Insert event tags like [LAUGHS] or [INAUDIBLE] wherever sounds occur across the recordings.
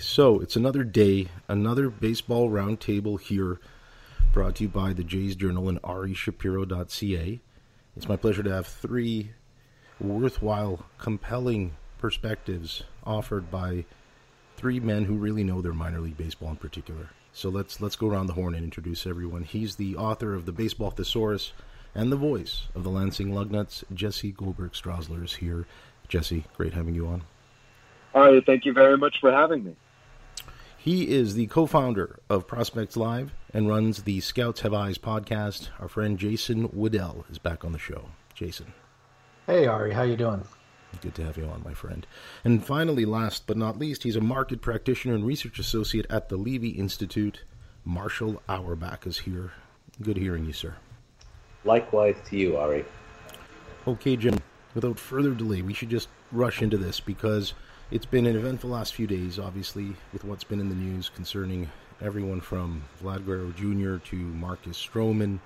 So it's another day, another baseball roundtable here, brought to you by the Jays Journal and arishapiro.ca. It's my pleasure to have three worthwhile, compelling perspectives offered by three men who really know their minor league baseball in particular. So let's let's go around the horn and introduce everyone. He's the author of the Baseball Thesaurus and the voice of the Lansing Lugnuts. Jesse Goldberg Strassler is here. Jesse, great having you on. All right, thank you very much for having me. He is the co-founder of Prospects Live and runs the Scouts Have Eyes podcast. Our friend Jason Woodell is back on the show. Jason. Hey Ari, how you doing? Good to have you on, my friend. And finally, last but not least, he's a market practitioner and research associate at the Levy Institute. Marshall Auerbach is here. Good hearing you, sir. Likewise to you, Ari. Okay, Jim, without further delay, we should just rush into this because it's been an eventful last few days, obviously, with what's been in the news concerning everyone from Vlad Guerrero Jr. to Marcus Stroman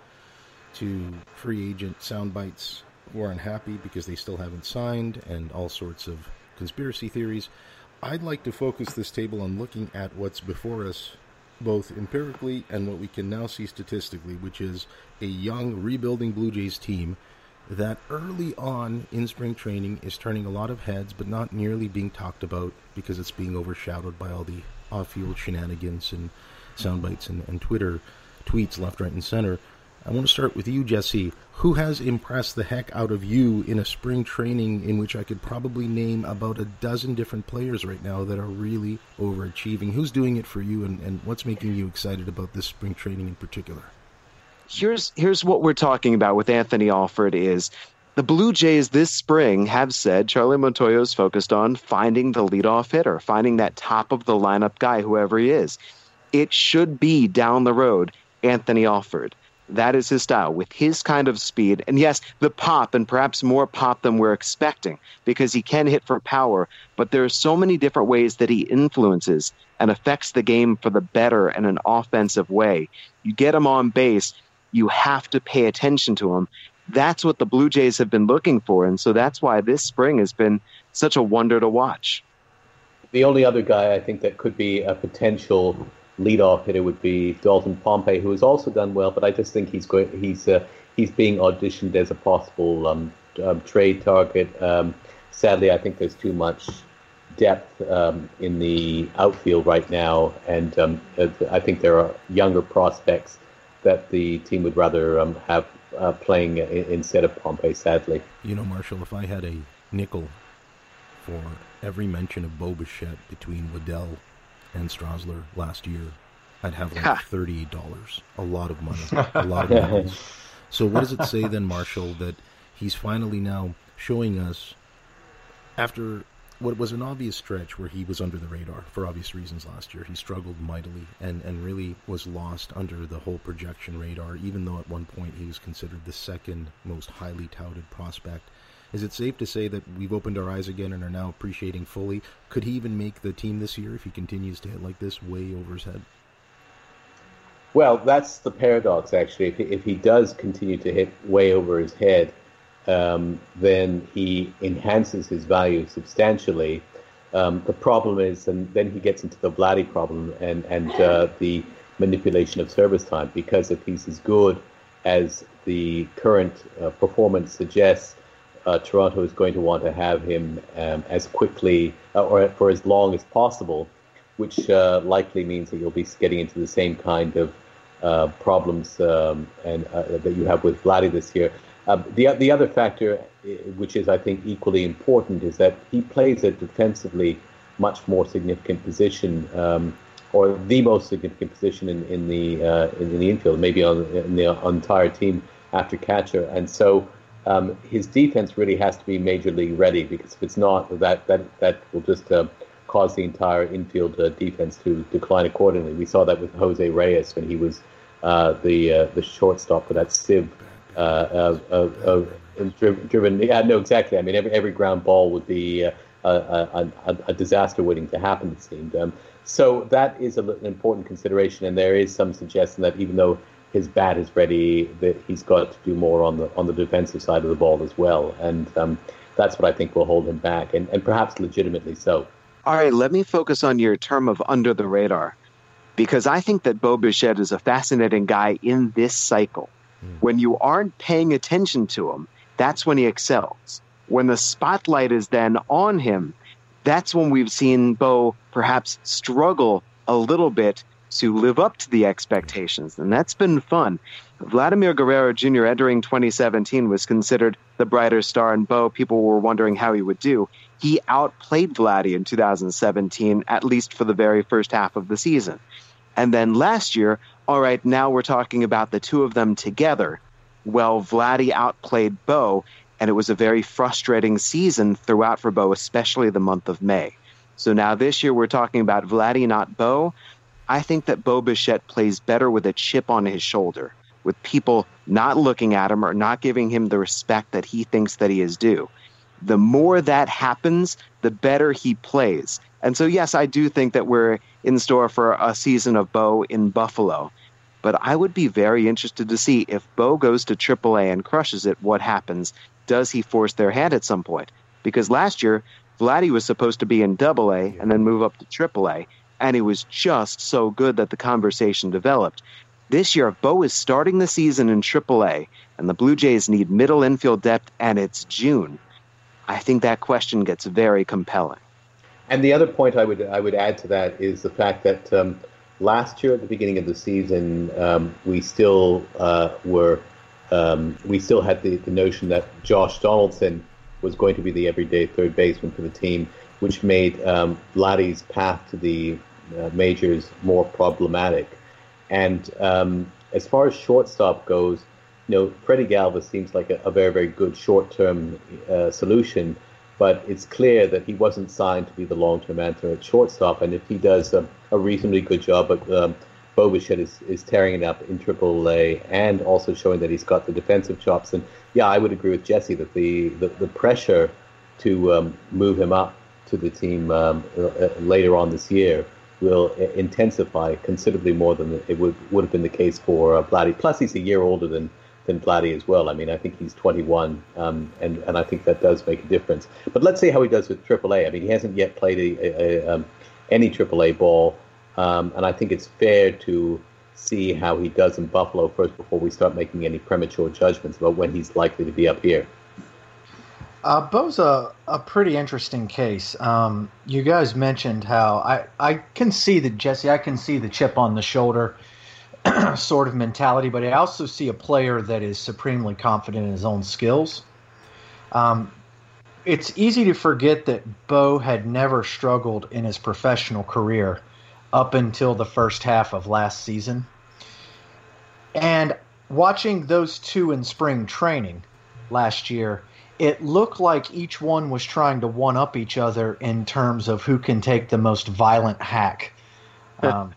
to free agent soundbites who are unhappy because they still haven't signed and all sorts of conspiracy theories. I'd like to focus this table on looking at what's before us, both empirically and what we can now see statistically, which is a young, rebuilding Blue Jays team that early on in spring training is turning a lot of heads, but not nearly being talked about because it's being overshadowed by all the off-field shenanigans and sound bites and, and Twitter tweets left, right, and center. I want to start with you, Jesse. Who has impressed the heck out of you in a spring training in which I could probably name about a dozen different players right now that are really overachieving? Who's doing it for you, and, and what's making you excited about this spring training in particular? Here's here's what we're talking about with Anthony Alford is the Blue Jays this spring have said Charlie Montoyo is focused on finding the leadoff hitter, finding that top of the lineup guy, whoever he is. It should be down the road Anthony Alford. That is his style with his kind of speed. And yes, the pop and perhaps more pop than we're expecting because he can hit for power. But there are so many different ways that he influences and affects the game for the better in an offensive way. You get him on base, you have to pay attention to him. That's what the Blue Jays have been looking for. And so that's why this spring has been such a wonder to watch. The only other guy I think that could be a potential leadoff hitter would be Dalton Pompey, who has also done well, but I just think he's going, he's uh, he's being auditioned as a possible um, um, trade target. Um, sadly, I think there's too much depth um, in the outfield right now, and um, uh, I think there are younger prospects that the team would rather um, have uh, playing instead of Pompey. Sadly, you know, Marshall, if I had a nickel for every mention of Bo Bichette between Woodell and Strassler last year, I'd have like thirty dollars. A lot of money. [LAUGHS] A lot of money. so what does it say then, Marshall, that he's finally now showing us after what was an obvious stretch where he was under the radar for obvious reasons last year. He struggled mightily and, and really was lost under the whole projection radar, even though at one point he was considered the second most highly touted prospect. Is it safe to say that we've opened our eyes again and are now appreciating fully? Could he even make the team this year if he continues to hit like this way over his head? Well, that's the paradox, actually. If he, if he does continue to hit way over his head, um, then he enhances his value substantially. Um, the problem is, and then he gets into the Vladdy problem and, and uh, the manipulation of service time, because if he's as good as the current uh, performance suggests, uh, Toronto is going to want to have him um, as quickly uh, or for as long as possible, which uh, likely means that you'll be getting into the same kind of uh, problems um, and that you have with Vladdy this year. Um, the the other factor, which is I think equally important, is that he plays a defensively much more significant position, um, or the most significant position in in the uh, in, the infield, maybe on in the entire team after catcher, and so um, his defense really has to be major league ready because if it's not, that that that will just uh, cause the entire infield uh, defense to decline accordingly. We saw that with Jose Reyes when he was uh, the uh, the shortstop for that sieve. Uh, of, driven, yeah, no, exactly. I mean, every every ground ball would be uh, a, a, a, disaster waiting to happen. It seemed. Um, so that is an important consideration, and there is some suggestion that even though his bat is ready, that he's got to do more on the on the defensive side of the ball as well, and um, that's what I think will hold him back, and, and perhaps legitimately so. All right, let me focus on your term of under the radar because I think that Bo Bichette is a fascinating guy in this cycle. Mm. When you aren't paying attention to him, that's when he excels. When the spotlight is then on him, that's when we've seen Bo perhaps struggle a little bit to live up to the expectations, and that's been fun. Vladimir Guerrero Jr. entering 2017 was considered the brighter star, and Bo, people were wondering how he would do. He outplayed Vladdy in 2017, at least for the very first half of the season. And then last year, all right, now we're talking about the two of them together. Well, Vladdy outplayed Bo, and it was a very frustrating season throughout for Bo, especially the month of May. So now this year we're talking about Vladdy, not Bo. I think that Bo Bichette plays better with a chip on his shoulder, with people not looking at him or not giving him the respect that he thinks that he is due. The more that happens, the better he plays. And so, yes, I do think that we're in store for a season of Bo in Buffalo. But I would be very interested to see if Bo goes to AAA and crushes it, what happens? Does he force their hand at some point? Because last year, Vladdy was supposed to be in AA and then move up to AAA, and he was just so good that the conversation developed. This year, Bo is starting the season in AAA, and the Blue Jays need middle infield depth, and it's June. I think that question gets very compelling. And the other point I would I would add to that is the fact that um, last year at the beginning of the season, um, we still uh, were um, we still had the, the notion that Josh Donaldson was going to be the everyday third baseman for the team, which made um, Vladdy's path to the uh, majors more problematic. And um, as far as shortstop goes, you know, Freddie Galvis seems like a, a very, very good short-term uh, solution, but it's clear that he wasn't signed to be the long-term answer at shortstop. And if he does a, a reasonably good job at um, Bo Bichette is, is tearing it up in Triple A and also showing that he's got the defensive chops. And yeah, I would agree with Jesse that the, the, the pressure to um, move him up to the team um, uh, later on this year will intensify considerably more than it would, would have been the case for uh, Vladdy. Plus, he's a year older than than Vladdy as well. I mean, I think he's 21, um, and and I think that does make a difference. But let's see how he does with AAA. I mean, he hasn't yet played a, a, a, um, any AAA ball, um, and I think it's fair to see how he does in Buffalo first before we start making any premature judgments about when he's likely to be up here. Uh, Bo's a, a pretty interesting case. Um, you guys mentioned how I, I can see the Jesse, I can see the chip on the shoulder [CLEARS THROAT] sort of mentality, but I also see a player that is supremely confident in his own skills. Um, it's easy to forget that Bo had never struggled in his professional career up until the first half of last season. And watching those two in spring training last year, it looked like each one was trying to one up each other in terms of who can take the most violent hack. [LAUGHS] Um,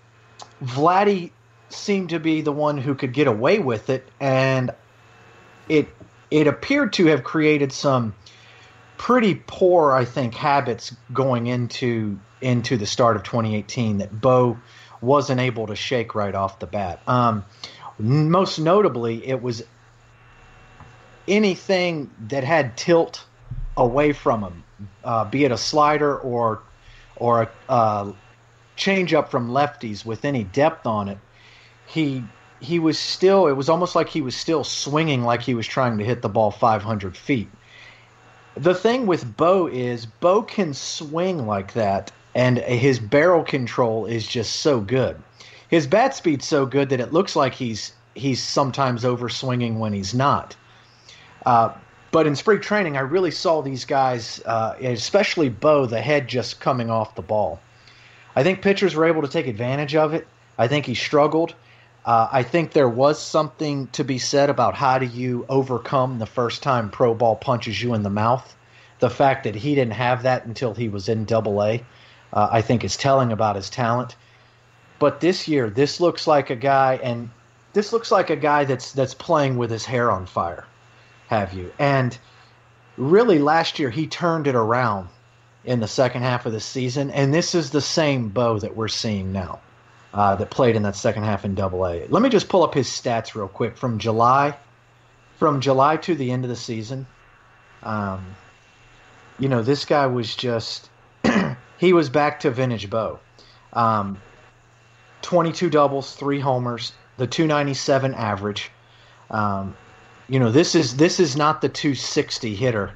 Vladdy seemed to be the one who could get away with it, and it it appeared to have created some pretty poor, I think, habits going into into the start of 2018 that Bo wasn't able to shake right off the bat. Um, most notably, it was anything that had tilt away from him, uh, be it a slider or or a uh, change up from lefties with any depth on it. He he was still. It was almost like he was still swinging like he was trying to hit the ball 500 feet. The thing with Bo is Bo can swing like that, and his barrel control is just so good. His bat speed's so good that it looks like he's he's sometimes over swinging when he's not. Uh, but in spring training, I really saw these guys, uh, especially Bo, the head just coming off the ball. I think pitchers were able to take advantage of it. I think he struggled. Uh, I think there was something to be said about how do you overcome the first time pro ball punches you in the mouth. The fact that he didn't have that until he was in Double A, uh, I think, is telling about his talent. But this year, this looks like a guy, and this looks like a guy that's that's playing with his hair on fire have you? And really, last year he turned it around in the second half of the season, and this is the same Bo that we're seeing now. Uh, that played in that second half in Double A. Let me just pull up his stats real quick from July, from July to the end of the season. Um, you know, this guy was just [CLEARS THROAT] he was back to vintage Bo. Um, 22 doubles, three homers, the 297 average. Um, you know, this is this is not the 260 hitter.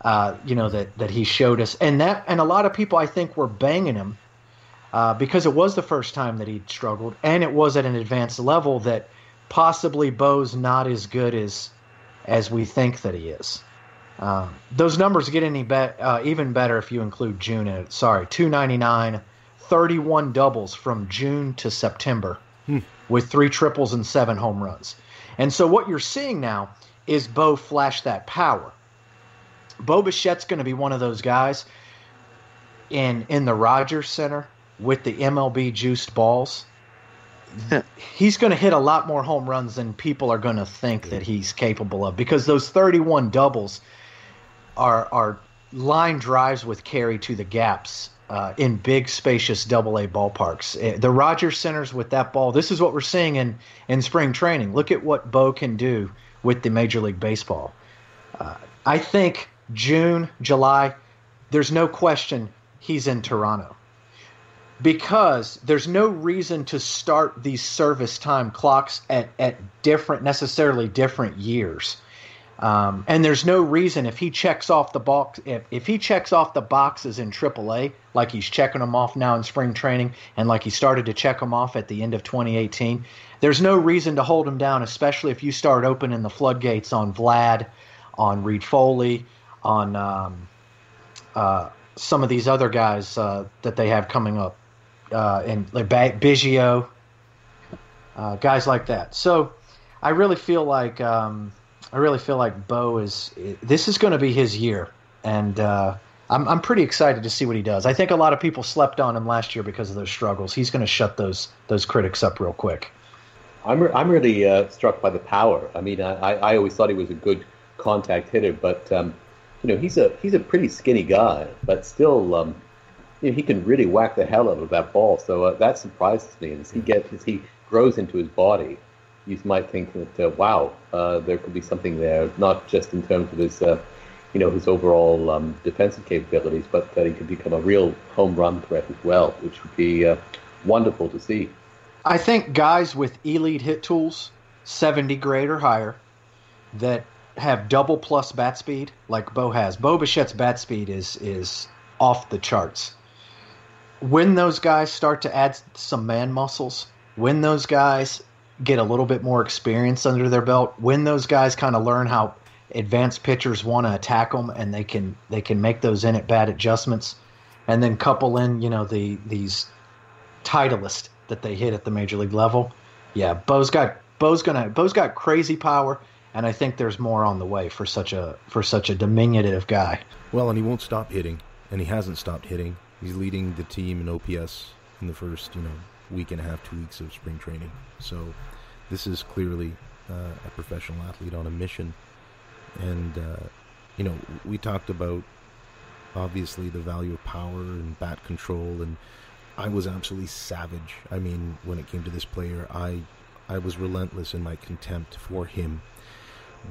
Uh, you know that that he showed us, and that and a lot of people I think were banging him uh, because it was the first time that he'd struggled, and it was at an advanced level that possibly Bo's not as good as as we think that he is. Um, those numbers get any be- uh, even better if you include June in it. Sorry, 299, 31 doubles from June to September Hmm. with three triples and seven home runs. And so what you're seeing now is Bo flash that power. Bo Bichette's going to be one of those guys in in the Rogers Center with the MLB juiced balls. he's going to hit a lot more home runs than people are going to think that he's capable of because those 31 doubles are are line drives with carry to the gaps uh, in big spacious double A ballparks. Eh, The Rogers Centers with that ball. This is what we're seeing in in spring training. Look at what Bo can do with the Major League Baseball. Uh, I think June, July, there's no question he's in Toronto because there's no reason to start these service time clocks at, at different necessarily different years. Um, and there's no reason if he checks off the box if, if he checks off the boxes in AAA like he's checking them off now in spring training and like he started to check them off at the end of 2018 there's no reason to hold him down especially if you start opening the floodgates on Vlad on Reid Foley on um, uh, some of these other guys uh, that they have coming up uh, and like Biggio, uh, guys like that. So I really feel like um, I really feel like Bo is this is going to be his year, and uh, I'm I'm pretty excited to see what he does. I think a lot of people slept on him last year because of those struggles. He's going to shut those those critics up real quick. I'm, re- I'm really uh, struck by the power. I mean, I, I always thought he was a good contact hitter, but um, you know, he's a he's a pretty skinny guy, but still, um, you know, he can really whack the hell out of that ball. So uh, that surprises me. As he gets as he grows into his body, you might think that uh, wow, uh, there could be something there, not just in terms of his. Uh, you know his overall um, defensive capabilities, but that he could become a real home run threat as well, which would be uh, wonderful to see. I think guys with elite hit tools, 70 grade or higher, that have double plus bat speed, like Bo has. Bo Bichette's bat speed is is off the charts. When those guys start to add some man muscles, when those guys get a little bit more experience under their belt, when those guys kind of learn how advanced pitchers want to attack them and they can they can make those in at bat adjustments, and then couple in you know the these titleist that they hit at the major league level. Yeah, Bo's got Bo's gonna Bo's got crazy power, and I think there's more on the way for such a for such a diminutive guy. Well, and he won't stop hitting, and he hasn't stopped hitting. He's leading the team in OPS in the first, you know, week and a half, two weeks of spring training. So, this is clearly uh, a professional athlete on a mission. And uh, you know, we talked about obviously the value of power and bat control, and I was absolutely savage. I mean, when it came to this player, I I was relentless in my contempt for him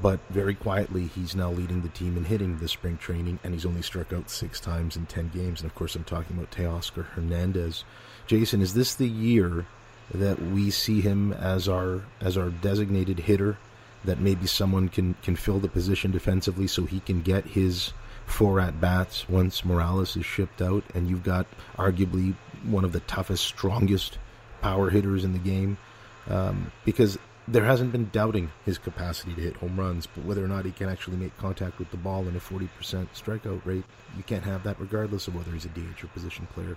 but very quietly he's now leading the team in hitting this spring training and he's only struck out six times in 10 games. And of course i'm talking about teoscar hernandez. Jason is this the year that we see him as our as our designated hitter that maybe someone can can fill the position defensively so he can get his four at bats once morales is shipped out? And you've got arguably one of the toughest strongest power hitters in the game. Um, because there hasn't been doubting his capacity to hit home runs, but whether or not he can actually make contact with the ball in a 40% strikeout rate, you can't have that regardless of whether he's a DH or position player.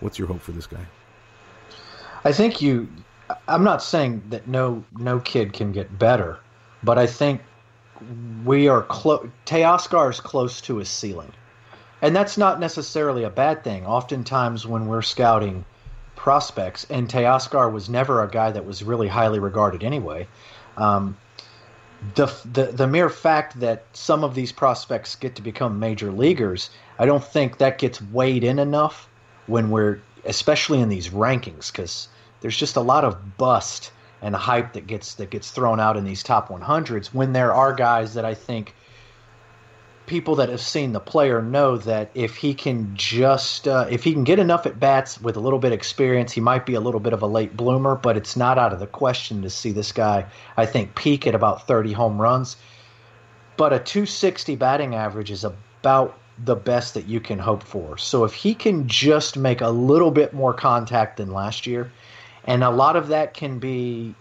What's your hope for this guy? I think you. I'm not saying that no no kid can get better, but I think we are close. Teoscar is close to his ceiling, and that's not necessarily a bad thing. Oftentimes, when we're scouting prospects, and Teoscar was never a guy that was really highly regarded anyway. Um, the, the the mere fact that some of these prospects get to become major leaguers, I don't think that gets weighed in enough when we're especially in these rankings because there's just a lot of bust and hype that gets that gets thrown out in these top 100s when there are guys that I think people that have seen the player know that if he can just uh, if he can get enough at bats with a little bit of experience, he might be a little bit of a late bloomer. But it's not out of the question to see this guy. I think peak at about 30 home runs. But a 260 batting average is about the best that you can hope for. So if he can just make a little bit more contact than last year, and a lot of that can be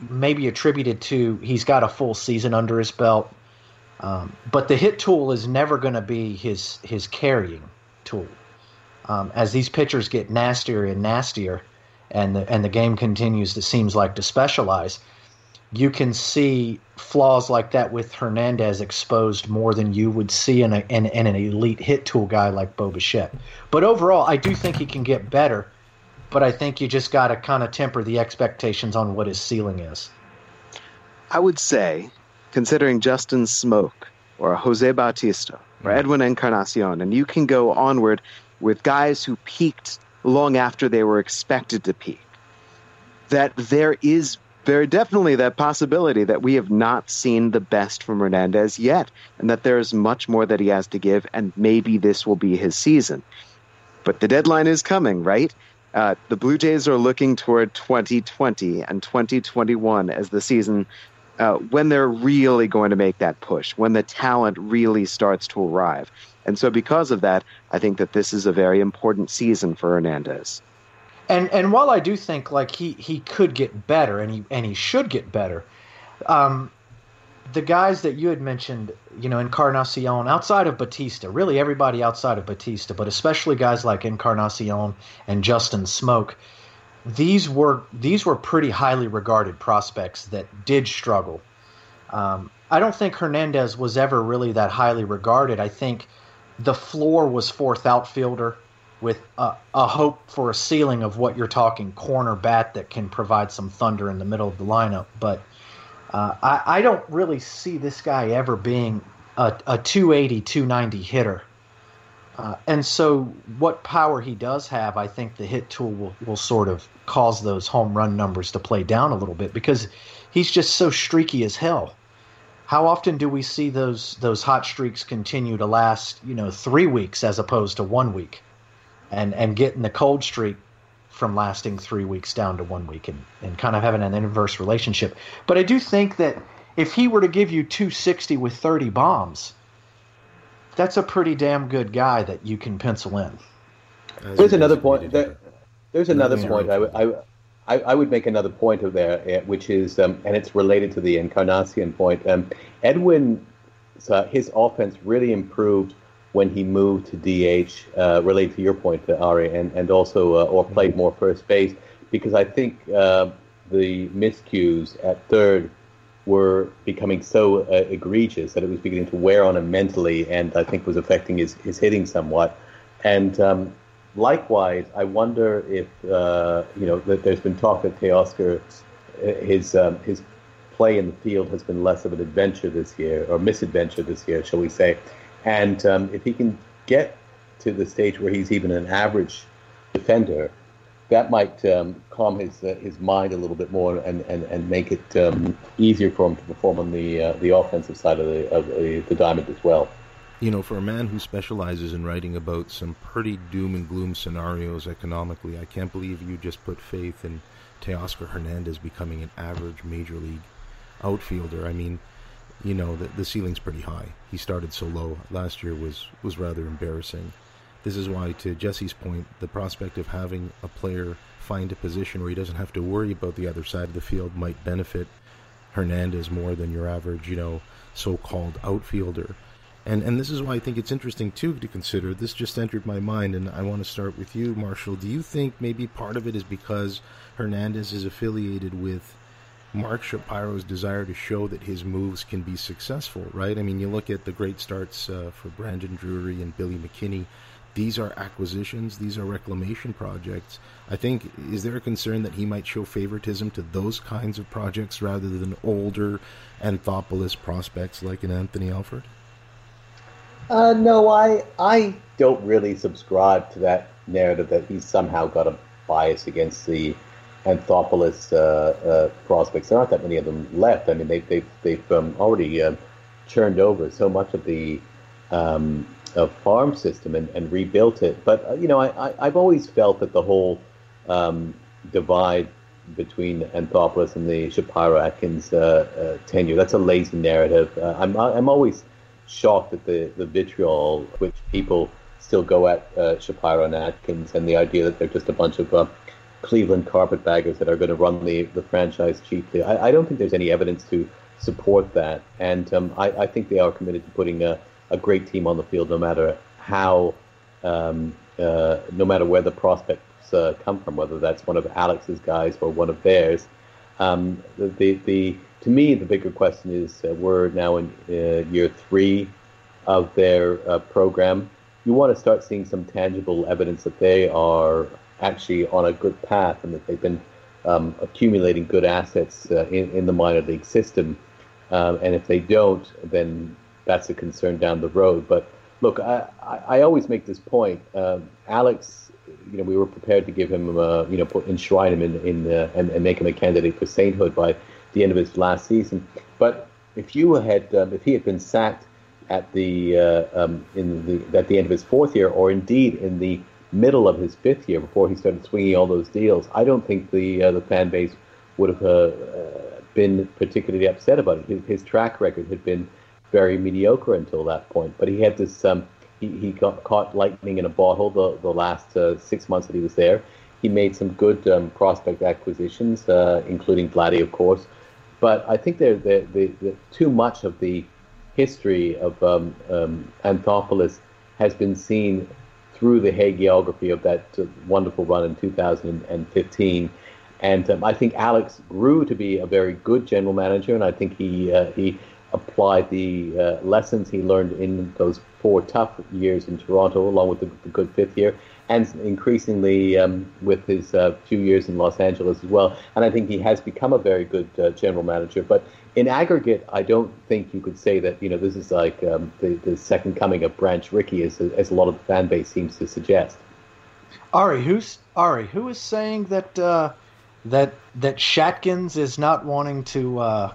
maybe attributed to he's got a full season under his belt um, but the hit tool is never going to be his his carrying tool. Um, as these pitchers get nastier and nastier, and the and the game continues, it seems like to specialize. You can see flaws like that with Hernandez exposed more than you would see in, a, in, in an elite hit tool guy like Bo Bichette. But overall, I do think he can get better. But I think you just got to kind of temper the expectations on what his ceiling is. I would say considering Justin Smoak or Jose Bautista or mm. Edwin Encarnacion, and you can go onward with guys who peaked long after they were expected to peak. That there is very definitely that possibility that we have not seen the best from Hernandez yet, and that there is much more that he has to give, and maybe this will be his season. But the deadline is coming, right? Uh, the Blue Jays are looking toward 2020 and 2021 as the season uh, when they're really going to make that push, when the talent really starts to arrive. And so, because of that, I think that this is a very important season for Hernandez. And and while I do think like he, he could get better and he and he should get better, um, the guys that you had mentioned, you know, Encarnacion, outside of Bautista, really everybody outside of Bautista, but especially guys like Encarnacion and Justin Smoak, these were these were pretty highly regarded prospects that did struggle. Um, I don't think Hernandez was ever really that highly regarded. I think the floor was fourth outfielder with a, a, hope for a ceiling of what you're talking corner bat that can provide some thunder in the middle of the lineup. But uh, I, I, don't really see this guy ever being a, a 280, 290 hitter. Uh, and so, what power he does have, I think the hit tool will, will sort of cause those home run numbers to play down a little bit because he's just so streaky as hell. How often do we see those those hot streaks continue to last, you know, three weeks as opposed to one week, and and getting the cold streak from lasting three weeks down to one week and, and kind of having an inverse relationship. But I do think that if he were to give you 260 with 30 bombs, that's a pretty damn good guy that you can pencil in. There's another point. There, there's another point. I, I, I, would make another point of there, eh, which is, um, and it's related to the Encarnacion point. Um, Edwin, uh, his offense really improved when he moved to DH, uh, related to your point, uh, Ari, and, and also, uh, or played more first base, because I think uh, the miscues at third were becoming so uh, egregious that it was beginning to wear on him mentally, and I think was affecting his, his hitting somewhat. And um, likewise, I wonder if uh, you know that there's been talk that Teoscar, his um, his play in the field has been less of an adventure this year, or misadventure this year, shall we say? And um, if he can get to the stage where he's even an average defender, that might um, calm his uh, his mind a little bit more and, and, and make it um, easier for him to perform on the uh, the offensive side of the of the, the diamond as well. You know, for a man who specializes in writing about some pretty doom and gloom scenarios economically, I can't believe you just put faith in Teoscar Hernandez becoming an average major league outfielder. I mean, you know, the, the ceiling's pretty high. He started so low. Last year was was rather embarrassing. This is why, to Jesse's point, the prospect of having a player find a position where he doesn't have to worry about the other side of the field might benefit Hernandez more than your average, you know, so-called outfielder. And and this is why I think it's interesting too to consider. This just entered my mind, and I want to start with you, Marshall. Do you think maybe part of it is because Hernandez is affiliated with Mark Shapiro's desire to show that his moves can be successful, right? I mean, you look at the great starts uh, for Brandon Drury and Billy McKinney these are acquisitions, these are reclamation projects. I think, is there a concern that he might show favoritism to those kinds of projects rather than older Anthopoulos prospects like an Anthony Alford? Uh, no, I I don't really subscribe to that narrative that he's somehow got a bias against the Anthopoulos uh, uh, prospects. There aren't that many of them left. I mean, they, they've they've um, already uh, churned over so much of the um, a farm system and, and rebuilt it. But uh, you know, I, I have always felt that the whole um, divide between Anthopoulos and the Shapiro Atkins uh, uh, tenure that's a lazy narrative. Uh, I'm I'm always shocked at the the vitriol which people still go at uh, Shapiro and Atkins and the idea that they're just a bunch of uh, Cleveland carpetbaggers that are going to run the, the franchise cheaply. I, I don't think there's any evidence to support that. And um, I, I, think they are committed to putting a, a great team on the field no matter how, um, uh, no matter where the prospects uh, come from, whether that's one of Alex's guys or one of theirs. Um, the, the, the, to me, the bigger question is uh, we're now in uh, year three of their uh, program you want to start seeing some tangible evidence that they are actually on a good path and that they've been um, accumulating good assets uh, in, in the minor league system. Um, and if they don't, then that's a concern down the road. But look, I, I, always make this point. Uh, Alex, you know, we were prepared to give him, uh, you know, put, enshrine him in, in uh, and, and, make him a candidate for sainthood by the end of his last season. But if you had, um, if he had been sacked at the uh, um, in the at the end of his fourth year, or indeed in the middle of his fifth year, before he started swinging all those deals, I don't think the uh, the fan base would have uh, uh, been particularly upset about it. His, his, track record had been very mediocre until that point, but he had this. Um, he, he got caught lightning in a bottle the the last uh, six months that he was there. He made some good um, prospect acquisitions, uh, including Vladdy, of course. But I think they're, too much of the history of um, um, Anthopoulos has been seen through the hagiography of that uh, wonderful run in 2015. And um, I think Alex grew to be a very good general manager, and I think he uh, he applied the uh, lessons he learned in those four tough years in Toronto, along with the, the good fifth year, and increasingly um, with his uh, few years in Los Angeles as well. And I think he has become a very good uh, general manager. But in aggregate, I don't think you could say that you know this is like um, the the second coming of Branch Rickey, as as a lot of the fan base seems to suggest. Ari, who's Ari? Who is saying that uh, that that Shatkins is not wanting to uh,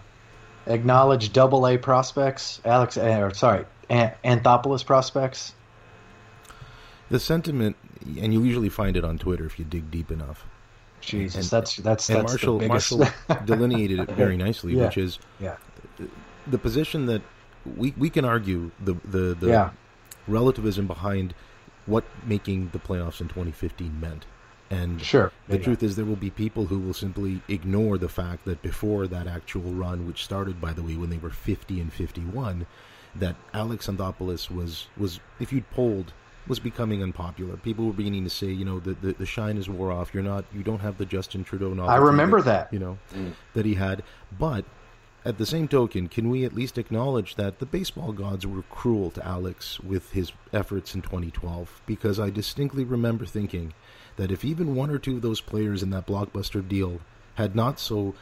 acknowledge Double A prospects? Alex, uh, or sorry, Anthopoulos prospects. The sentiment, and you usually find it on Twitter if you dig deep enough Jesus, and, that's that's and that's Marshall Marshall [LAUGHS] delineated it very nicely, yeah. which is yeah. the position that we we can argue the the, the yeah. relativism behind what making the playoffs in 2015 meant. And sure, the yeah, truth is, there will be people who will simply ignore the fact that before that actual run, which started, by the way, when they were 50 and 51, that Alex Anthopoulos was was if you'd polled was becoming unpopular. People were beginning to say, you know, the, the, the shine is wore off. You're not, you don't have the Justin Trudeau knowledge. I remember that, you know, mm. that he had. But at the same token, can we at least acknowledge that the baseball gods were cruel to Alex with his efforts in 2012? Because I distinctly remember thinking that if even one or two of those players in that blockbuster deal had not so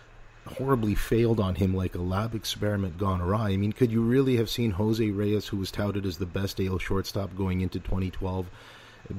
horribly failed on him like a lab experiment gone awry. I mean, could you really have seen Jose Reyes, who was touted as the best AL shortstop going into 2012,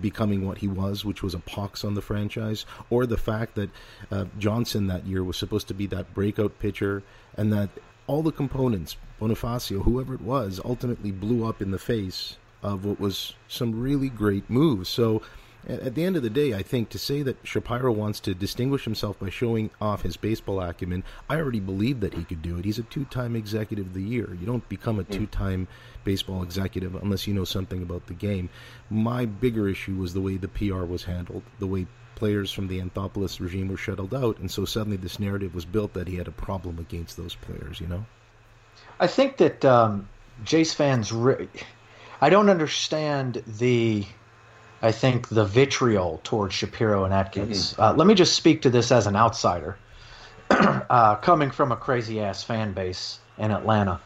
becoming what he was, which was a pox on the franchise? Or the fact that uh, Johnson that year was supposed to be that breakout pitcher and that all the components, Bonifacio, whoever it was, ultimately blew up in the face of what was some really great moves. So at the end of the day, I think to say that Shapiro wants to distinguish himself by showing off his baseball acumen, I already believe that he could do it. He's a two-time executive of the year. You don't become a hmm. two-time baseball executive unless you know something about the game. My bigger issue was the way the PR was handled, the way players from the Anthopoulos regime were shuttled out, and so suddenly this narrative was built that he had a problem against those players. You know, I think that um, Jays fans. Re- I don't understand the I think, the vitriol towards Shapiro and Atkins. Mm-hmm. Uh, let me just speak to this as an outsider, [CLEARS THROAT] uh, coming from a crazy ass fan base in Atlanta.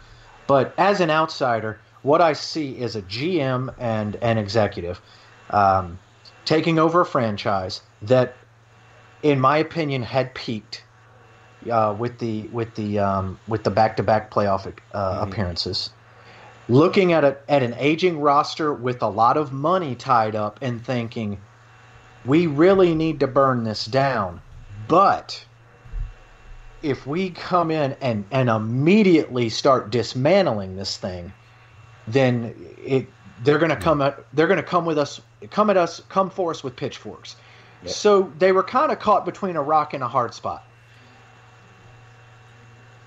But as an outsider, what I see is a GM and an executive um, taking over a franchise that, in my opinion, had peaked uh, with the with the um, with the back to back playoff uh, mm-hmm. appearances looking at a, at an aging roster with a lot of money tied up and thinking we really need to burn this down but if we come in and, and immediately start dismantling this thing then it they're going to come at they're going to come with us come at us come for us with pitchforks. Yep. So they were kind of caught between a rock and a hard spot.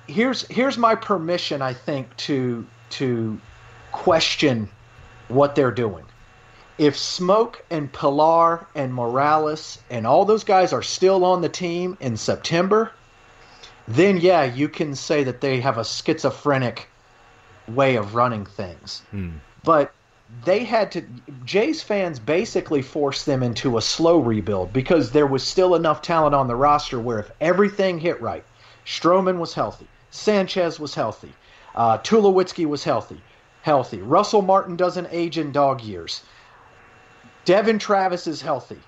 Here's here's my permission I think to to question what they're doing. If Smoak and Pillar and Morales and all those guys are still on the team in September, then yeah, you can say that they have a schizophrenic way of running things. Hmm. But they had to Jays fans basically forced them into a slow rebuild because there was still enough talent on the roster where if everything hit right, Stroman was healthy, Sanchez was healthy, uh, Tulowitzki was healthy, healthy. Russell Martin doesn't age in dog years. Devon Travis is healthy.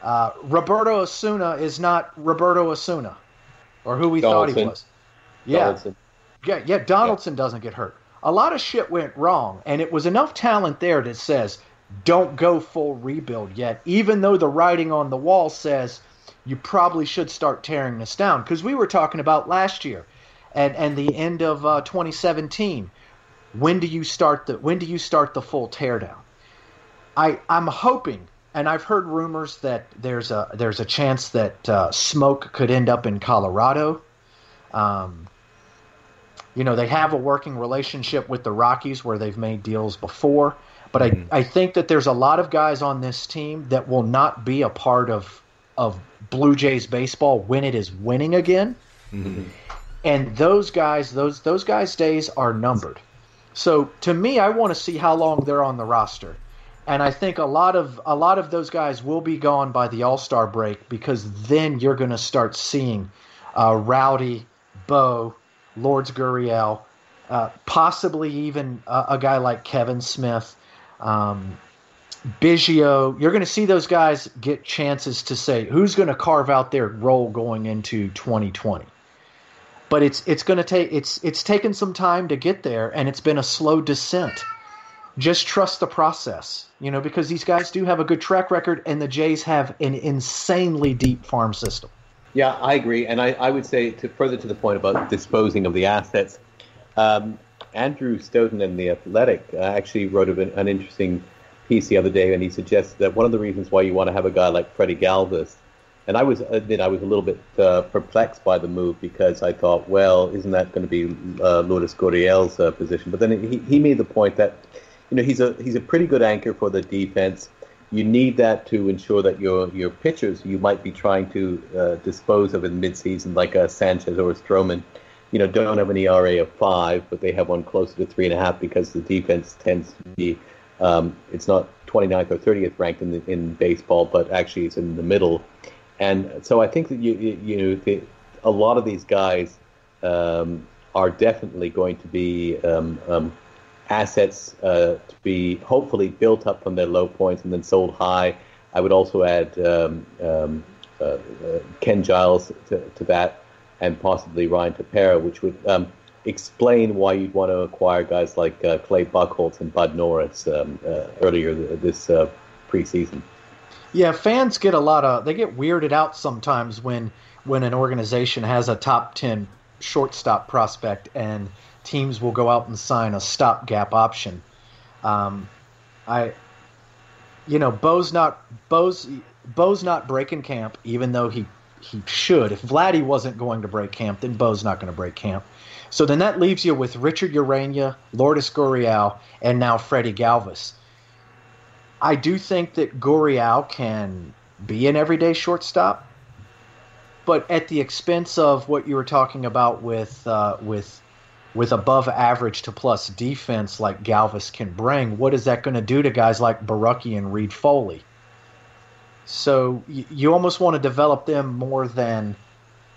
Uh, Roberto Osuna is not Roberto Osuna, or who we Donaldson. thought he was. Yeah, Donaldson. yeah, yeah. Donaldson yeah. doesn't get hurt. A lot of shit went wrong, and it was enough talent there that says don't go full rebuild yet, even though the writing on the wall says you probably should start tearing this down. Because we were talking about last year, and and the end of uh, 2017 when do you start the when do you start the full teardown? I I'm hoping, and I've heard rumors that there's a there's a chance that uh, Smoak could end up in Colorado. Um, you know they have a working relationship with the Rockies where they've made deals before, but mm-hmm. I I think that there's a lot of guys on this team that will not be a part of of Blue Jays baseball when it is winning again. Mm-hmm. And those guys, those those guys' days are numbered. So to me, I want to see how long they're on the roster, and I think a lot of a lot of those guys will be gone by the All Star break because then you're going to start seeing uh, Rowdy, Bo, Lourdes Gurriel, uh, possibly even a, a, guy like Kevin Smith, um, Biggio. You're going to see those guys get chances to say who's going to carve out their role going into 2020 but it's it's going to take it's it's taken some time to get there and it's been a slow descent. Just trust the process you know because these guys do have a good track record and the jays have an insanely deep farm system. Yeah i agree and i, I would say to further to the point about disposing of the assets um, andrew stoeten in the athletic uh, actually wrote an, an interesting piece the other day and he suggested that one of the reasons why you want to have a guy like freddie galvis and I was admit I was a little bit uh, perplexed by the move because I thought, well, isn't that going to be uh, Lourdes Gurriel's uh, position? But then he, he made the point that you know he's a he's a pretty good anchor for the defense. You need that to ensure that your your pitchers you might be trying to uh, dispose of in midseason, like a Sanchez or a Stroman, you know, don't have an ERA of five, but they have one closer to three and a half because the defense tends to be um, it's not 29th or 30th ranked in the, in baseball, but actually it's in the middle and so I think that you you, you the, a lot of these guys um, are definitely going to be um, um, assets uh, to be hopefully built up from their low points and then sold high. I would also add um, um, uh, uh, Ken Giles to, to, that, and possibly Ryan Tepera, which would um, explain why you'd want to acquire guys like uh, Clay Buchholz and Bud Norris uh, earlier this uh, preseason. Yeah, fans get a lot of they get weirded out sometimes when when an organization has a top 10 shortstop prospect and teams will go out and sign a stopgap option. Um, I you know, Bo's not Bo's Bo's not breaking camp even though he he should. If Vladdy wasn't going to break camp, then Bo's not going to break camp. So then that leaves you with Richard Urena, Lourdes Gurriel, and now Freddie Galvis. I do think that Gurriel can be an everyday shortstop, but at the expense of what you were talking about with uh, with with above average to plus defense like Galvis can bring, what is that going to do to guys like Borucki and Reid Foley? So you, you almost want to develop them more than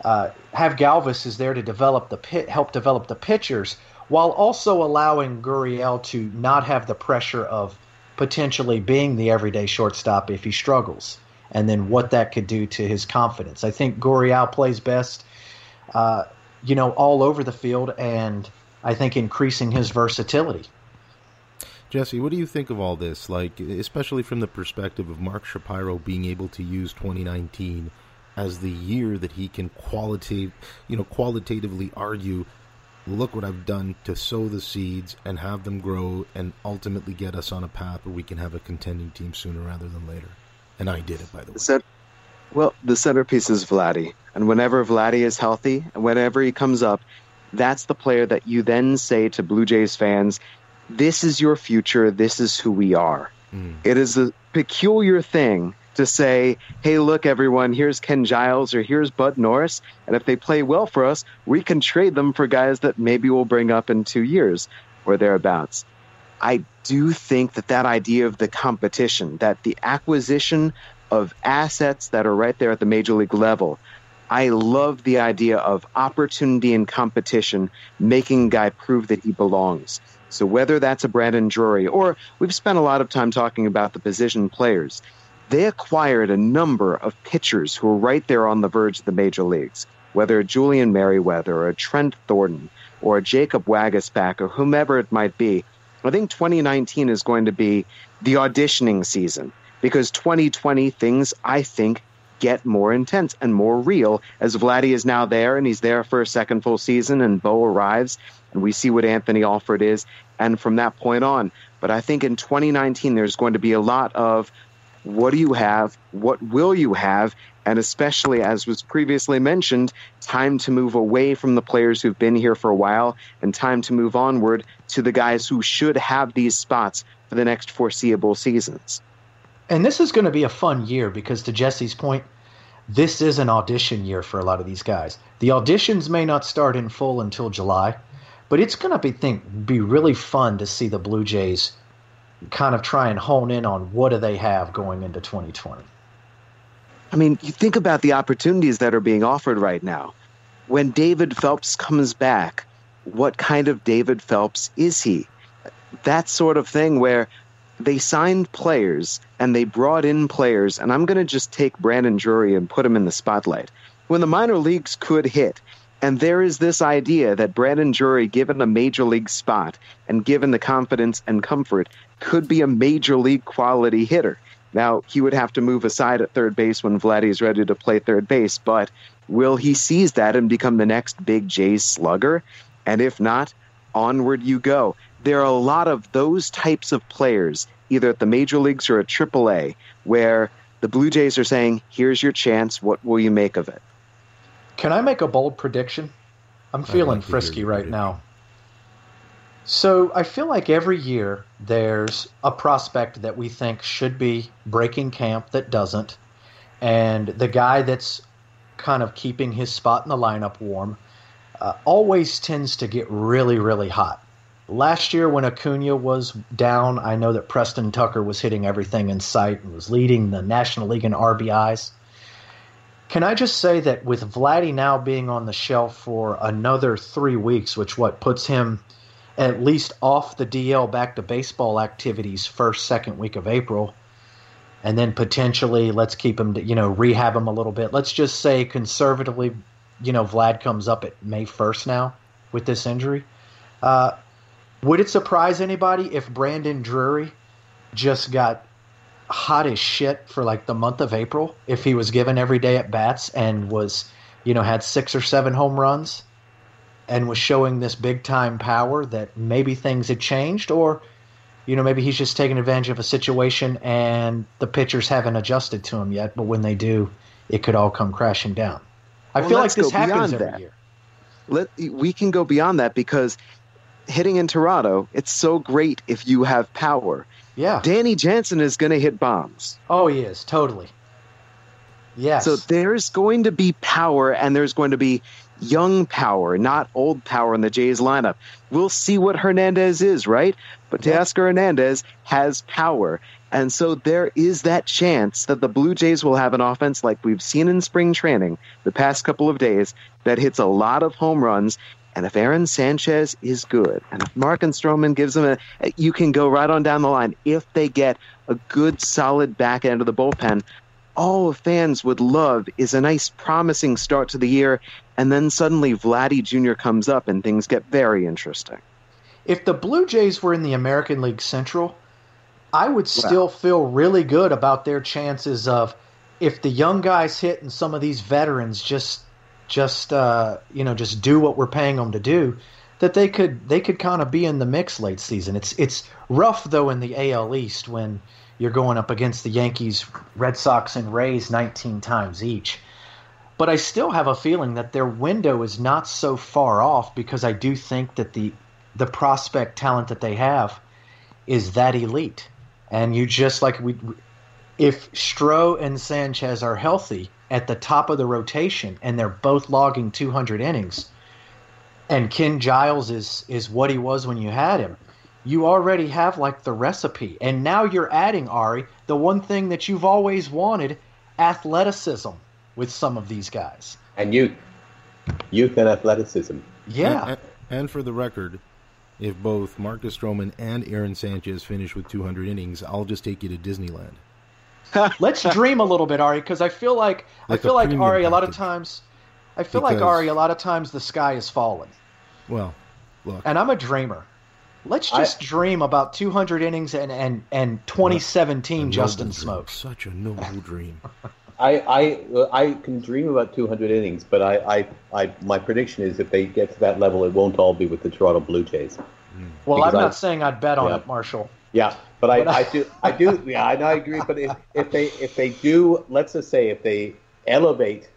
uh, have Galvis is there to develop the pit, help develop the pitchers, while also allowing Gurriel to not have the pressure of potentially being the everyday shortstop if he struggles, and then what that could do to his confidence. I think Gurriel plays best, uh, you know, all over the field, and I think increasing his versatility. Jesse, what do you think of all this? Like, especially from the perspective of Mark Shapiro being able to use 2019 as the year that he can qualitative, you know, qualitatively argue look what I've done to sow the seeds and have them grow and ultimately get us on a path where we can have a contending team sooner rather than later. And I did it, by the way. Well, the centerpiece is Vladdy. And whenever Vladdy is healthy, and whenever he comes up, that's the player that you then say to Blue Jays fans, this is your future, this is who we are. Mm. It is a peculiar thing to say, hey, look, everyone, here's Ken Giles or here's Bud Norris. And if they play well for us, we can trade them for guys that maybe we'll bring up in two years or thereabouts. I do think that that idea of the competition, that the acquisition of assets that are right there at the major league level, I love the idea of opportunity and competition making a guy prove that he belongs. So whether that's a Brandon Drury or we've spent a lot of time talking about the position players, they acquired a number of pitchers who were right there on the verge of the major leagues, whether Julian Merryweather or Trent Thornton or Jacob Waguespack or whomever it might be. I think 2019 is going to be the auditioning season because 2020 things, I think, get more intense and more real as Vladdy is now there and he's there for a second full season and Bo arrives and we see what Anthony Alford is and from that point on. But I think in 2019 there's going to be a lot of what do you have? What will you have? And especially, as was previously mentioned, time to move away from the players who've been here for a while and time to move onward to the guys who should have these spots for the next foreseeable seasons. And this is going to be a fun year because, to Jesse's point, this is an audition year for a lot of these guys. The auditions may not start in full until July, but it's going to be think be really fun to see the Blue Jays kind of try and hone in on what do they have going into 2020. I mean, you think about the opportunities that are being offered right now. When David Phelps comes back, what kind of David Phelps is he? That sort of thing where they signed players and they brought in players, and I'm going to just take Brandon Drury and put him in the spotlight. When the minor leagues could hit, and there is this idea that Brandon Drury, given a major league spot and given the confidence and comfort, could be a major league quality hitter. Now, he would have to move aside at third base when Vladdy is ready to play third base, but will he seize that and become the next big Jays slugger? And if not, onward you go. There are a lot of those types of players, either at the major leagues or at AAA, where the Blue Jays are saying, here's your chance. What will you make of it? Can I make a bold prediction? I'm feeling frisky right now. So I feel like every year there's a prospect that we think should be breaking camp that doesn't, and the guy that's kind of keeping his spot in the lineup warm uh, always tends to get really, really hot. Last year, when Acuna was down, I know that Preston Tucker was hitting everything in sight and was leading the National League in RBIs. Can I just say that with Vladdy now being on the shelf for another three weeks, which what puts him at least off the DL back to baseball activities first second week of April, and then potentially let's keep him you know rehab him a little bit. Let's just say conservatively, you know Vlad comes up at May first now with this injury. Uh, would it surprise anybody if Brandon Drury just got hot as shit for like the month of April if he was given every day at bats and was, you know, had six or seven home runs and was showing this big time power that maybe things had changed or you know maybe he's just taking advantage of a situation and the pitchers haven't adjusted to him yet but when they do it could all come crashing down i well, feel like this happens every that. year Let, we can go beyond that because hitting in toronto it's so great if you have power yeah. Danny Jansen is going to hit bombs. Oh, he is. Totally. Yes. So there's going to be power and there's going to be young power, not old power in the Jays lineup. We'll see what Hernandez is, right? But Teoscar Hernandez has power. And so there is that chance that the Blue Jays will have an offense like we've seen in spring training the past couple of days that hits a lot of home runs and if Aaron Sanchez is good, and if Marcus Stroman gives them a, you can go right on down the line. If they get a good, solid back end of the bullpen, all fans would love is a nice, promising start to the year, and then suddenly Vladdy Jr. comes up and things get very interesting. If the Blue Jays were in the American League Central, I would still feel really good about their chances of if the young guys hit and some of these veterans just just uh, you know just do what we're paying them to do, that they could they could kind of be in the mix late season. It's it's rough though in the AL East when you're going up against the Yankees, Red Sox, and Rays 19 times each. But I still have a feeling that their window is not so far off because I do think that the the prospect talent that they have is that elite. And you just like we if Stroh and Sanchez are healthy at the top of the rotation and they're both logging 200 innings and Ken Giles is is what he was when you had him you already have like the recipe. And now you're adding, Ari, the one thing that you've always wanted athleticism with some of these guys. And youth. Youth and athleticism. Yeah. And, and, and for the record, if both Marcus Stroman and Aaron Sanchez finish with 200 innings, I'll just take you to Disneyland. [LAUGHS] Let's dream a little bit, Ari, because I feel like, like I feel like Ari a lot of times. I feel because, like Ari a lot of times the sky is falling. Well, look, and I'm a dreamer. Let's just I, dream about 200 innings and and and 2017 Justin Smoak. Such a noble [LAUGHS] dream. I, I I can dream about 200 innings, but I, I, I my prediction is if they get to that level, it won't all be with the Toronto Blue Jays. Hmm. Well, because I'm not I, saying I'd bet on yeah. it, Marshall. Yeah, but, but I, I do I do yeah I, know I agree. But if, if they if they do, let's just say if they elevate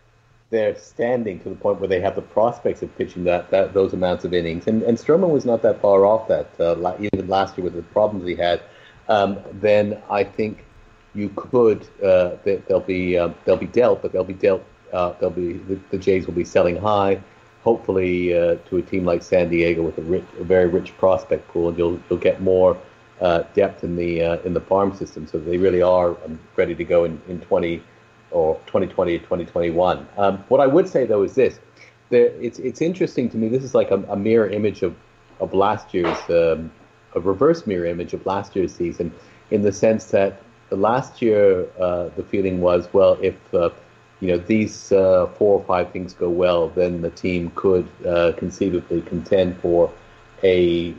they're standing to the point where they have the prospects of pitching that, that those amounts of innings. And, and Stroman was not that far off that, uh, even last year with the problems he had. Um, then I think you could uh, they, will be uh, they'll be dealt, but they'll be dealt. Uh, they'll be the, the, Jays will be selling high, hopefully uh, to a team like San Diego with a, rich, a very rich prospect pool, and you'll you'll get more uh, depth in the in the farm system. So they really are ready to go in in 20 or 2020 2021. Um, what I would say though is this: it's it's interesting to me. This is like a, a mirror image of of last year's um, a reverse mirror image of last year's season, in the sense that last year uh, the feeling was well if uh, you know these uh, four or five things go well, then the team could uh, conceivably contend for a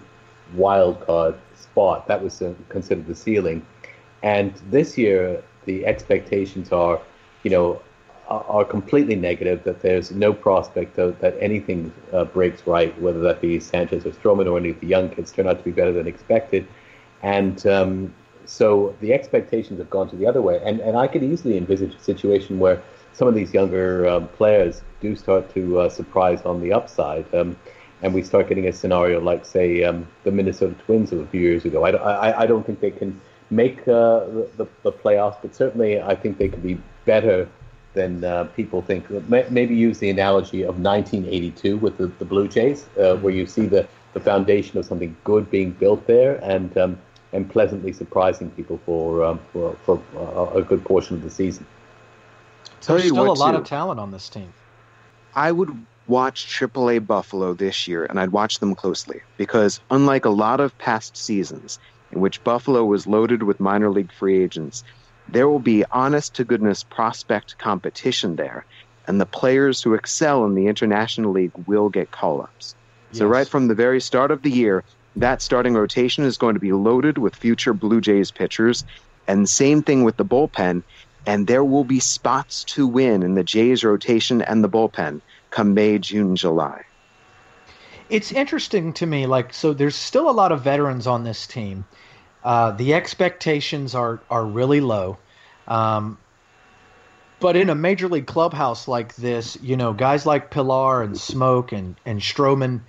wild card spot. That was uh, considered the ceiling. And this year, the expectations are you know, are completely negative, that there's no prospect of, that anything uh, breaks right, whether that be Sanchez or Stroman or any of the young kids turn out to be better than expected. And um, so the expectations have gone to the other way. And, and I could easily envisage a situation where some of these younger um, players do start to uh, surprise on the upside. Um, and we start getting a scenario like, say, um, the Minnesota Twins of a few years ago. I, I, I don't think they can make uh, the, the playoffs, but certainly I think they could be better than uh, people think. Maybe use the analogy of 1982 with the, the Blue Jays, uh, where you see the, the foundation of something good being built there and um, and pleasantly surprising people for um, for, for uh, a good portion of the season. So there's still a lot too. of talent on this team. I would watch AAA Buffalo this year, and I'd watch them closely because unlike a lot of past seasons in which Buffalo was loaded with minor league free agents there will be honest to goodness prospect competition there, and the players who excel in the International League will get call ups. Yes. So, right from the very start of the year, that starting rotation is going to be loaded with future Blue Jays pitchers, and same thing with the bullpen. And there will be spots to win in the Jays rotation and the bullpen come May, June, July. It's interesting to me, like, so there's still a lot of veterans on this team. Uh, the expectations are are really low. Um, but in a major league clubhouse like this, you know, guys like Pillar and Smoak and and Stroman,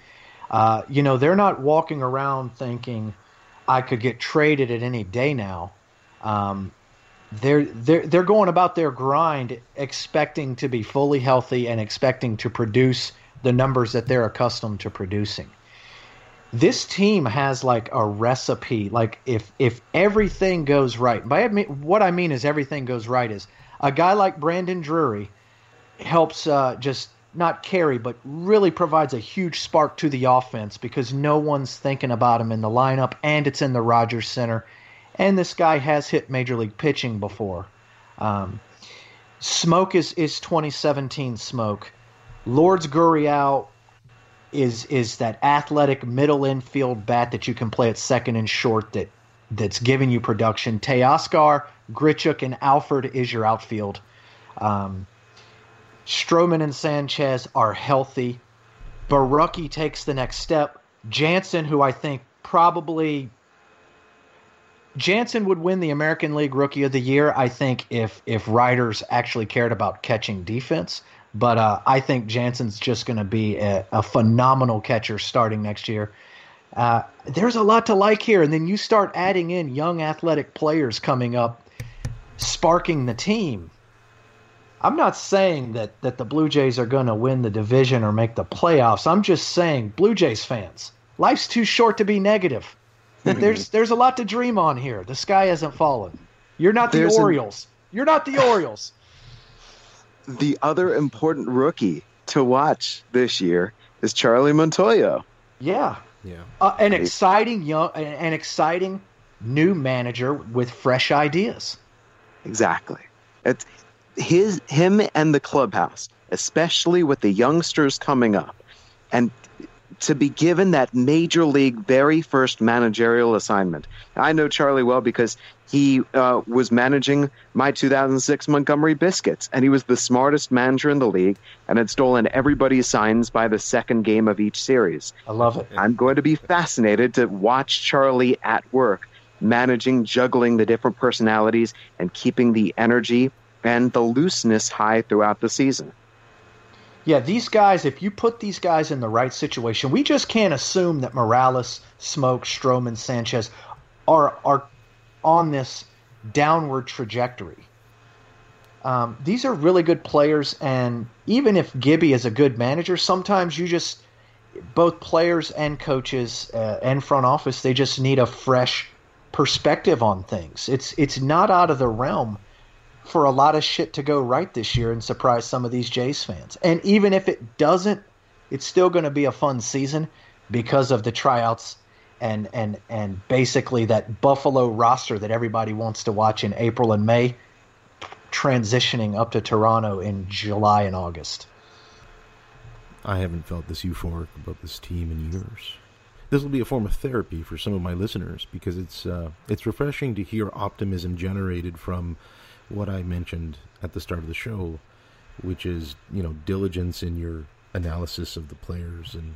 uh, you know, they're not walking around thinking I could get traded at any day now. Um, they're they're they're going about their grind, expecting to be fully healthy and expecting to produce the numbers that they're accustomed to producing this team has like a recipe. Like if if everything goes right, by what I mean is everything goes right is a guy like Brandon Drury helps uh, just not carry, but really provides a huge spark to the offense because no one's thinking about him in the lineup, and it's in the Rogers Center, and this guy has hit major league pitching before. Um, Smoak is is 2017 Smoak. Lourdes Gurriel is is that athletic middle infield bat that you can play at second and short that that's giving you production. Teoscar, Grichuk, and Alford is your outfield. Um, Stroman and Sanchez are healthy. Borucki takes the next step. Jansen, who I think probably Jansen would win the American League Rookie of the Year. I think if if writers actually cared about catching defense, but uh, I think Jansen's just going to be a, a, phenomenal catcher starting next year. Uh, there's a lot to like here, and then you start adding in young athletic players coming up, sparking the team. I'm not saying that that the Blue Jays are going to win the division or make the playoffs. I'm just saying, Blue Jays fans, life's too short to be negative. there's there's a lot to dream on here. The sky hasn't fallen. You're not the there's Orioles. An... You're not the Orioles. The other important rookie to watch this year is Charlie Montoyo. Yeah, yeah, uh, an exciting young, an exciting new manager with fresh ideas. Exactly. It's his him and the clubhouse, especially with the youngsters coming up, and to be given that major league very first managerial assignment. I know Charlie well because he uh, was managing my 2006 Montgomery Biscuits, and he was the smartest manager in the league and had stolen everybody's signs by the second game of each series. I love it. I'm going to be fascinated to watch Charlie at work, managing, juggling the different personalities, and keeping the energy and the looseness high throughout the season. Yeah, these guys, if you put these guys in the right situation, we just can't assume that Morales, Smoak, Stroman, Sanchez are are on this downward trajectory. Um, these are really good players, and even if Gibby is a good manager, sometimes you just both players and coaches uh, and front office they just need a fresh perspective on things. It's it's not out of the realm for a lot of shit to go right this year and surprise some of these Jays fans. And even if it doesn't, it's still going to be a fun season because of the tryouts and and and basically that Buffalo roster that everybody wants to watch in April and May transitioning up to Toronto in July and August. I haven't felt this euphoric about this team in years. This will be a form of therapy for some of my listeners because it's uh, it's refreshing to hear optimism generated from what I mentioned at the start of the show, which is you know diligence in your analysis of the players and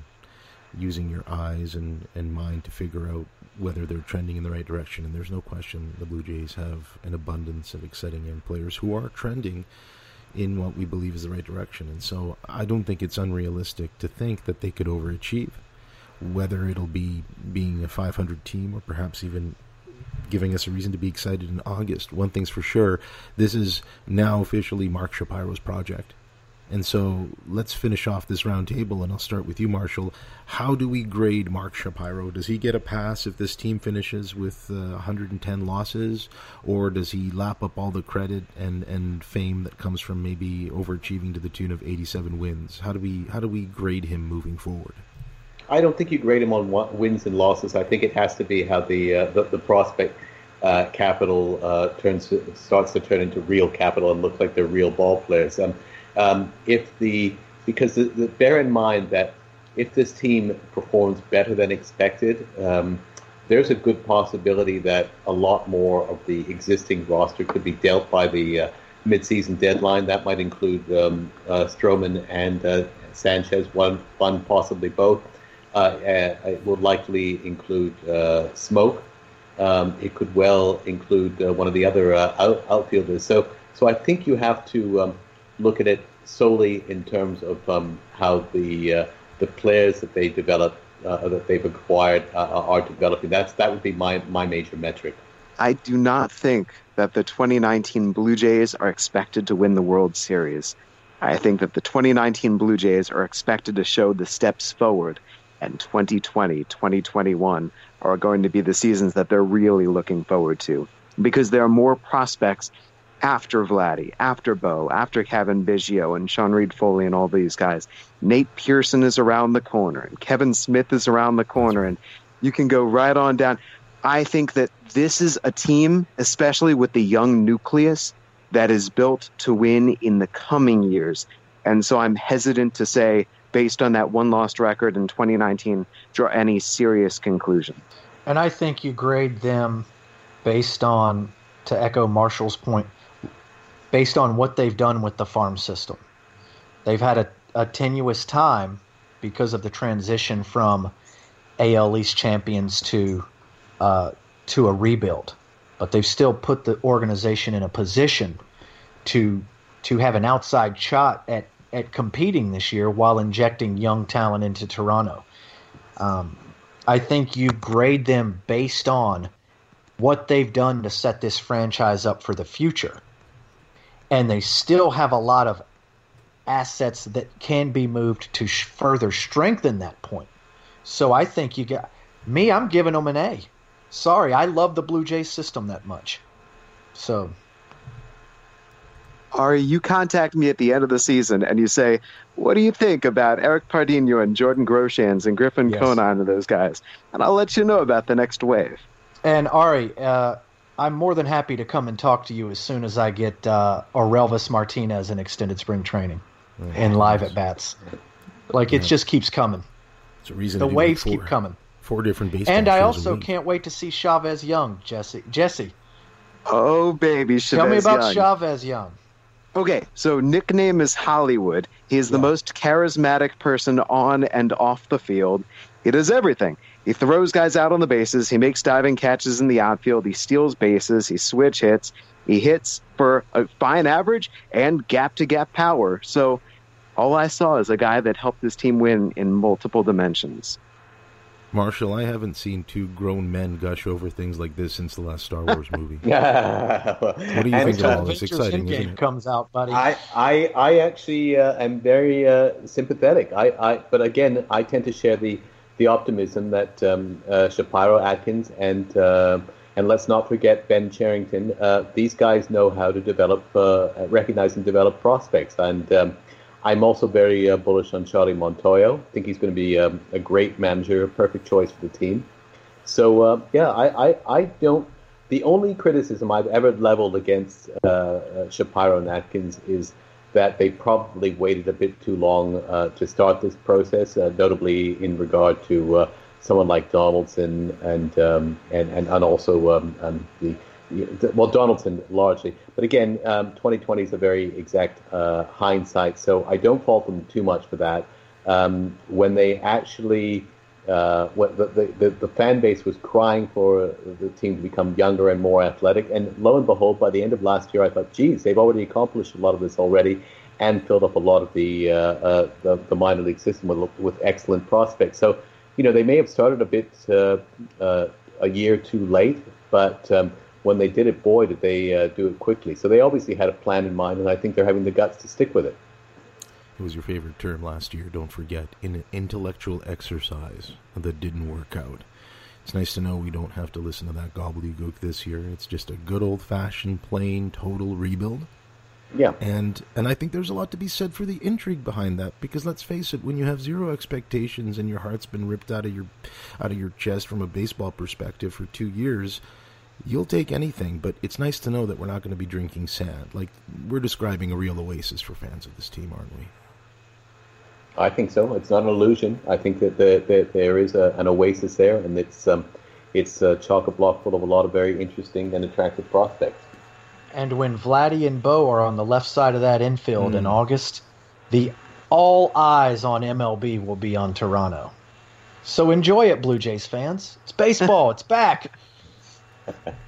using your eyes and, and mind to figure out whether they're trending in the right direction. And there's no question the Blue Jays have an abundance of exciting young players who are trending in what we believe is the right direction. And so I don't think it's unrealistic to think that they could overachieve. Whether it'll be being a 500 team or perhaps even giving us a reason to be excited in August. One thing's for sure, this is now officially Mark Shapiro's project. And so let's finish off this roundtable, and I'll start with you, Marshall. How do we grade Mark Shapiro? Does he get a pass if this team finishes with uh, 110 losses, or does he lap up all the credit and, and fame that comes from maybe overachieving to the tune of 87 wins? How do we how do we grade him moving forward? I don't think you grade him on wins and losses. I think it has to be how the uh, the, the, prospect uh, capital uh, turns starts to turn into real capital and look like they're real ball players. Um, um, if the because the, the, bear in mind that if this team performs better than expected, um, there's a good possibility that a lot more of the existing roster could be dealt by the uh, midseason deadline. That might include um, uh, Stroman and uh, Sanchez, one, one possibly both. Uh, uh, it will likely include uh, Smoak. Um, it could well include one of the other out, outfielders. So, so I think you have to um, look at it solely in terms of um, how the the players that they develop uh, that they've acquired uh, are developing. That's that would be my my major metric. I do not think that the 2019 Blue Jays are expected to win the World Series. I think that the 2019 Blue Jays are expected to show the steps forward and 2020, 2021 are going to be the seasons that they're really looking forward to because there are more prospects after Vladdy, after Bo, after Cavan Biggio and Sean Reid-Foley and all these guys. Nate Pearson is around the corner and Kevin Smith is around the corner and you can go right on down. I think that this is a team, especially with the young nucleus, that is built to win in the coming years. And so I'm hesitant to say based on that one lost record in 2019, draw any serious conclusion. And I think you grade them based on, to echo Marshall's point, based on what they've done with the farm system. They've had a, a tenuous time because of the transition from AL East champions to uh, to a rebuild, but they've still put the organization in a position to to have an outside shot at at competing this year while injecting young talent into Toronto. Um, I think you grade them based on what they've done to set this franchise up for the future. And they still have a lot of assets that can be moved to sh- further strengthen that point. So I think you got me, I'm giving them an A. Sorry, I love the Blue Jays system that much. So Ari, you contact me at the end of the season and you say, What do you think about Eric Pardinho and Jordan Groshans and Griffin Yes. Conine and those guys? And I'll let you know about the next wave. And Ari, uh, I'm more than happy to come and talk to you as soon as I get uh, Orelvis Martinez in extended spring training and live at bats. Like it just keeps coming. It's a reason The to waves four, keep coming. Four different baseball And I also can't wait to see Chavez Young, Jesse. Jesse, Oh, baby, tell me about Young. Chavez Young. Okay, so nickname is Hollywood. He is the most charismatic person on and off the field. He does everything. He throws guys out on the bases. He makes diving catches in the outfield. He steals bases. He switch hits. He hits for a fine average and gap to gap power. So all I saw is a guy that helped his team win in multiple dimensions. Marshall, I haven't seen two grown men gush over things like this since the last Star Wars movie. [LAUGHS] what do you think of all this? exciting, isn't it? comes out, buddy. I, I, I actually uh, am very uh, sympathetic. I, I, but again, I tend to share the, the optimism that um, uh, Shapiro, Atkins, and uh, and let's not forget Ben Cherington. Uh, these guys know how to develop, uh, recognize and develop prospects. And um, I'm also very uh, bullish on Charlie Montoyo. I think he's going to be um, a great manager, a perfect choice for the team. So uh, yeah, I, I, I don't. The only criticism I've ever leveled against uh, uh, Shapiro and Atkins is that they probably waited a bit too long uh, to start this process, uh, notably in regard to someone like Donaldson and um, and, and and also um, um, the well Donaldson largely. But again, um, 2020 is a very exact uh, hindsight, so I don't fault them too much for that. Um, when they actually uh, the, the, the fan base was crying for the team to become younger and more athletic. And lo and behold, by the end of last year, I thought, geez, they've already accomplished a lot of this already and filled up a lot of the, uh, uh, the, the minor league system with, with excellent prospects. So, you know, they may have started a bit uh, uh, a year too late, but um, when they did it, boy, did they uh, do it quickly. So they obviously had a plan in mind, and I think they're having the guts to stick with it. It was your favorite term last year, don't forget. In an intellectual exercise that didn't work out. It's nice to know we don't have to listen to that gobbledygook this year. It's just a good old fashioned, plain, total rebuild. Yeah. And and I think there's a lot to be said for the intrigue behind that because let's face it, when you have zero expectations and your heart's been ripped out of your out of your chest from a baseball perspective for 2 years, you'll take anything, but it's nice to know that we're not going to be drinking sand. Like we're describing a real oasis for fans of this team, aren't we? I think so. It's not an illusion. I think that the, the, there is a, an oasis there, and it's um, it's a chock a block full of a lot of very interesting and attractive prospects. And when Vladdy and Bo are on the left side of that infield in August, the all eyes on MLB will be on Toronto. So enjoy it, Blue Jays fans. It's baseball. [LAUGHS] it's back.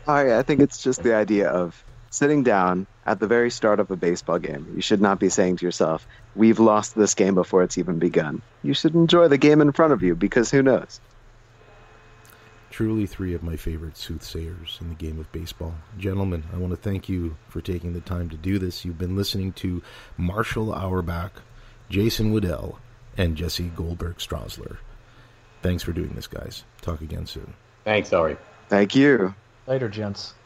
Ari, I think it's just the idea of sitting down at the very start of a baseball game. You should not be saying to yourself, We've lost this game before it's even begun. You should enjoy the game in front of you because who knows? Truly, three of my favorite soothsayers in the game of baseball. Gentlemen, I want to thank you for taking the time to do this. You've been listening to Marshall Auerbach, Jason Woodell, and Jesse Goldberg Strassler. Thanks for doing this, guys. Talk again soon. Thanks, Ari. Thank you. Later, gents.